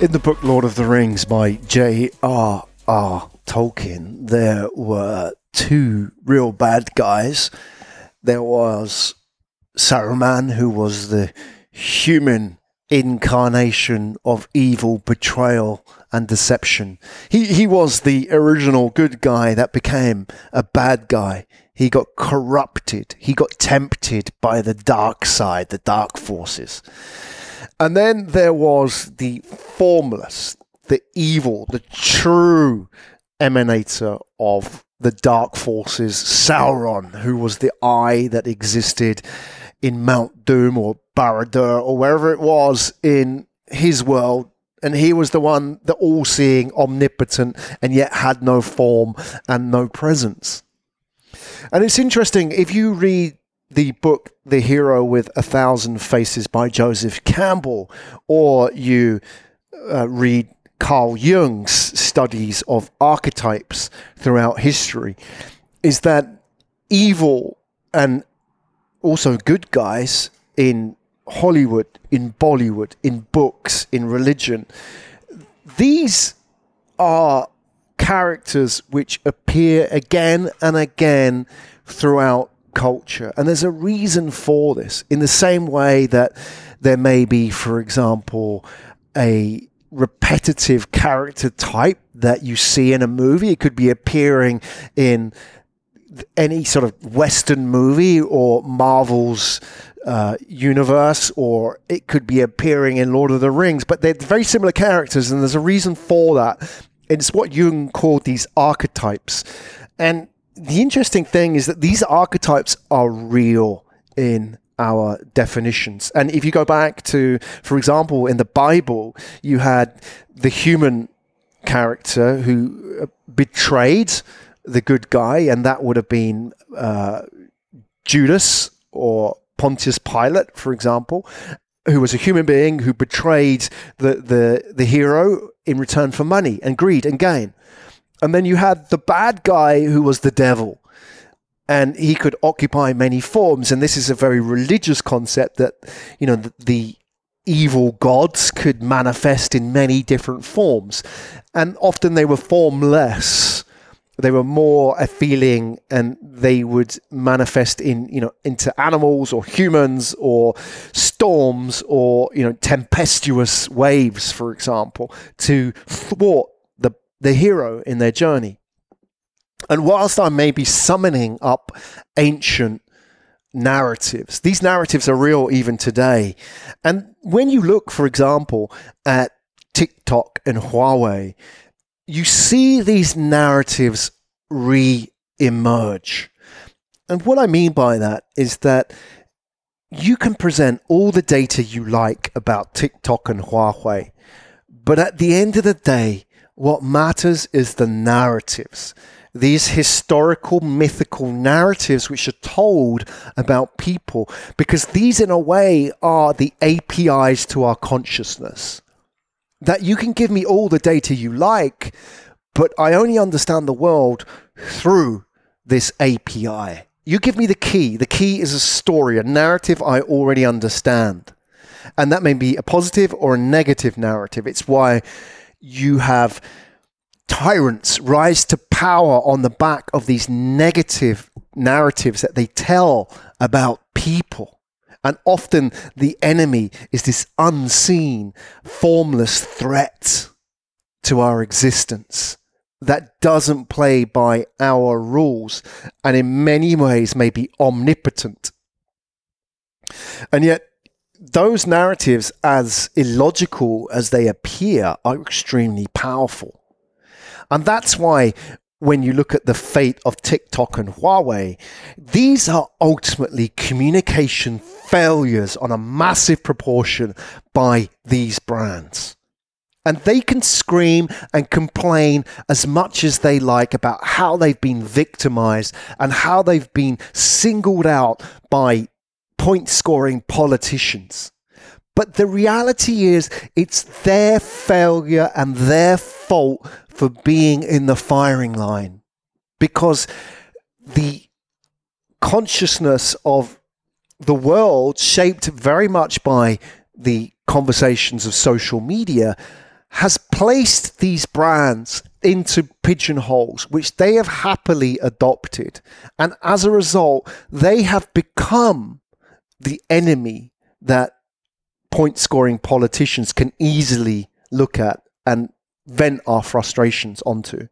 In the book Lord of the Rings by J.R.R. Tolkien, there were two real bad guys. There was Saruman, who was the human incarnation of evil, betrayal, and deception. He, he was the original good guy that became a bad guy. He got corrupted. He got tempted by the dark side, the dark forces. And then there was the formless, the evil, the true emanator of the dark forces, Sauron, who was the eye that existed in Mount Doom or Barad-dûr or wherever it was in his world. And he was the one, the all seeing, omnipotent, and yet had no form and no presence. And it's interesting, if you read the book The Hero with a Thousand Faces by Joseph Campbell, or you uh, read Carl Jung's studies of archetypes throughout history, is that evil and also good guys in Hollywood, in Bollywood, in books, in religion, these are characters which appear again and again throughout culture. And there's a reason for this, in the same way that there may be, for example, a repetitive character type that you see in a movie. It could be appearing in any sort of Western movie or Marvel's uh, universe, or it could be appearing in Lord of the Rings. But they're very similar characters, and there's a reason for that. It's what Jung called these archetypes. And the interesting thing is that these archetypes are real in our definitions. And if you go back to, for example, in the Bible, you had the human character who uh, betrayed the good guy, and that would have been uh, Judas or Pontius Pilate, for example, who was a human being who betrayed the, the, the hero in return for money and greed and gain. And then you had the bad guy who was the devil. And he could occupy many forms. And this is a very religious concept that, you know, the, the evil gods could manifest in many different forms. And often they were formless. They were more a feeling and they would manifest in, you know, into animals or humans or storms or, you know, tempestuous waves, for example, to thwart the hero in their journey. And whilst I may be summoning up ancient narratives, these narratives are real even today. And when you look, for example, at TikTok and Huawei, you see these narratives re emerge. And what I mean by that is that you can present all the data you like about TikTok and Huawei, but at the end of the day, what matters is the narratives. These historical, mythical narratives which are told about people, because these, in a way, are the APIs to our consciousness. That you can give me all the data you like, but I only understand the world through this API. You give me the key. The key is a story, a narrative I already understand. And that may be a positive or a negative narrative. It's why you have tyrants rise to power on the back of these negative narratives that they tell about people. And often the enemy is this unseen, formless threat to our existence that doesn't play by our rules and in many ways may be omnipotent. And yet, those narratives, as illogical as they appear, are extremely powerful. And that's why when you look at the fate of TikTok and Huawei, these are ultimately communication failures on a massive proportion by these brands. And they can scream and complain as much as they like about how they've been victimized and how they've been singled out by point scoring politicians. But the reality is, it's their failure and their fault for being in the firing line because the consciousness of the world, shaped very much by the conversations of social media, has placed these brands into pigeonholes which they have happily adopted. And as a result, they have become the enemy that point scoring politicians can easily look at and vent our frustrations onto.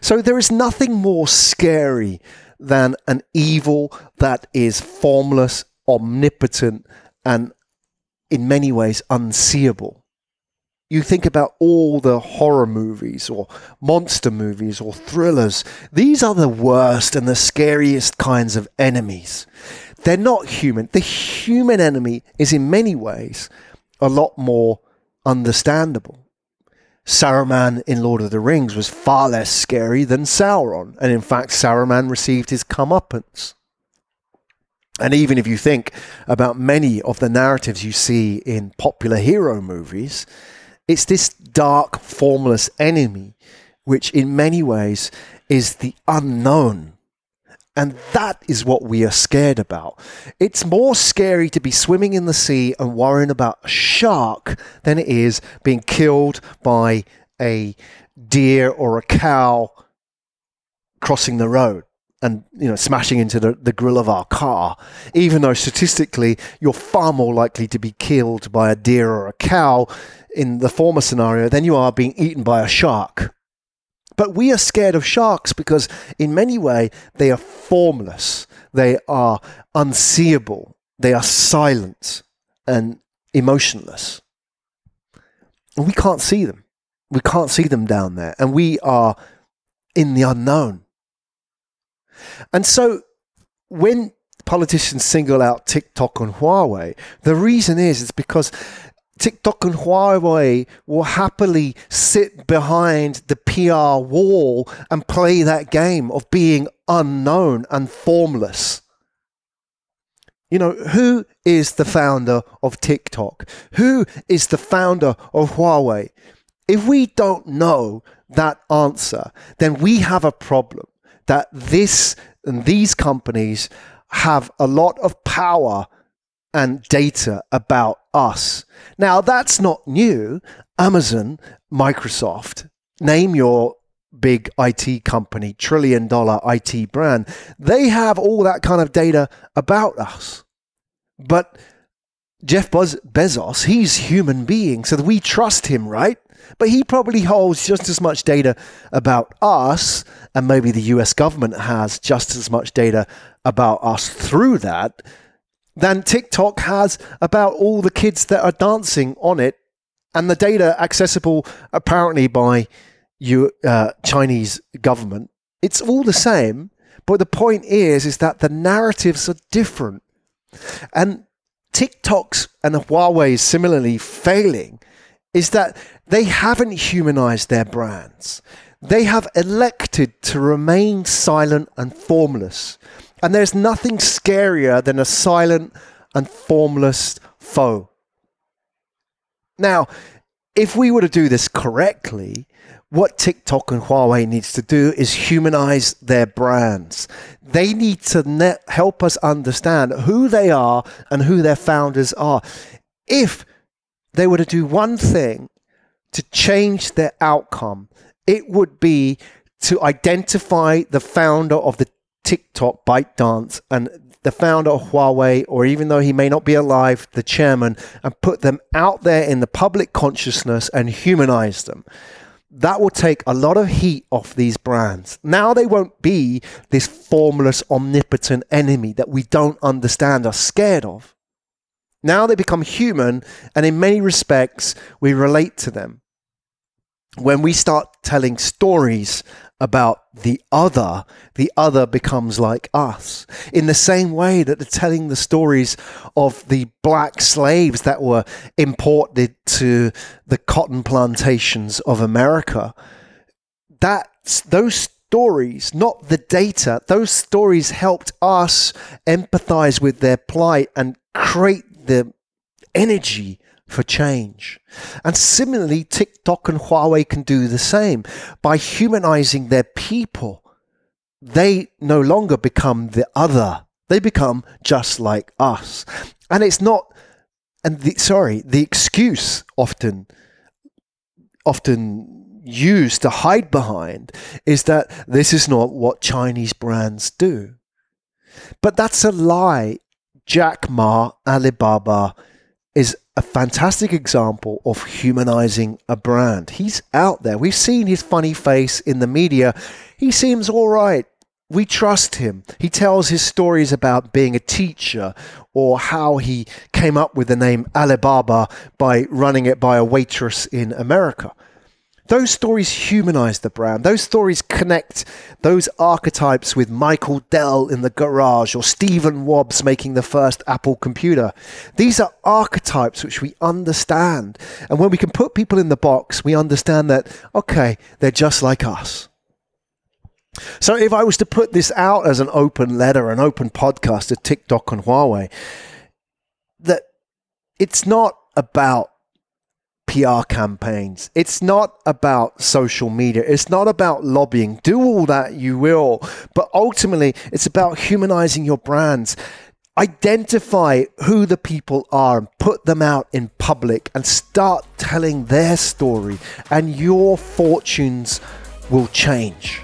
So there is nothing more scary than an evil that is formless, omnipotent, and in many ways unseeable you think about all the horror movies or monster movies or thrillers. These are the worst and the scariest kinds of enemies. They're not human. The human enemy is in many ways a lot more understandable. Saruman in Lord of the Rings was far less scary than Sauron, and in fact, Saruman received his comeuppance. And even if you think about many of the narratives you see in popular hero movies, it's this dark, formless enemy, which in many ways is the unknown. And that is what we are scared about. It's more scary to be swimming in the sea and worrying about a shark than it is being killed by a deer or a cow crossing the road and you know smashing into the, the grill of our car even though statistically you're far more likely to be killed by a deer or a cow in the former scenario than you are being eaten by a shark. But we are scared of sharks because, in many ways, they are formless, they are unseeable, they are silent and emotionless. And we can't see them. We can't see them down there. And we are in the unknown. And so, when politicians single out TikTok and Huawei, the reason is it's because TikTok and Huawei will happily sit behind the PR wall and play that game of being unknown and formless. You know, who is the founder of TikTok? Who is the founder of Huawei? If we don't know that answer, then we have a problem that this and these companies have a lot of power and data about us. Now, that's not new. Amazon, Microsoft, name your big IT company, trillion dollar IT brand, they have all that kind of data about us. But Jeff Bezos, he's human being, so we trust him, right? But he probably holds just as much data about us, and maybe the US government has just as much data about us through that than TikTok has about all the kids that are dancing on it and the data accessible apparently by you uh, Chinese government. It's all the same, but the point is is that the narratives are different. And TikTok's and Huawei's similarly failing is that they haven't humanized their brands. They have elected to remain silent and formless. And there's nothing scarier than a silent and formless foe. Now, if we were to do this correctly, what TikTok and Huawei needs to do is humanize their brands. They need to help us understand who they are and who their founders are. If they were to do one thing to change their outcome, it would be to identify the founder of the TikTok, ByteDance, and the founder of Huawei, or even though he may not be alive, the chairman, and put them out there in the public consciousness and humanize them. That will take a lot of heat off these brands. Now they won't be this formless, omnipotent enemy that we don't understand, are scared of. Now they become human, and in many respects, we relate to them. When we start telling stories about the other, the other becomes like us. In the same way that they're telling the stories of the black slaves that were imported to the cotton plantations of America, that those stories, not the data, those stories helped us empathize with their plight and create the energy for change. And similarly, TikTok and Huawei can do the same. By humanizing their people, they no longer become the other. They become just like us. And it's not, and the, sorry, the excuse often often used to hide behind is that this is not what Chinese brands do. But that's a lie. Jack Ma, Alibaba, is a fantastic example of humanizing a brand. He's out there. We've seen his funny face in the media. He seems all right. We trust him. He tells his stories about being a teacher or how he came up with the name Alibaba by running it by a waitress in America. Those stories humanize the brand. Those stories connect those archetypes with Michael Dell in the garage or Stephen Wobbs making the first Apple computer. These are archetypes which we understand. And when we can put people in the box, we understand that, okay, they're just like us. So if I was to put this out as an open letter, an open podcast to TikTok and Huawei, that it's not about PR campaigns. It's not about social media. It's not about lobbying. Do all that you will. But ultimately, it's about humanizing your brands. Identify who the people are and put them out in public and start telling their story, and your fortunes will change.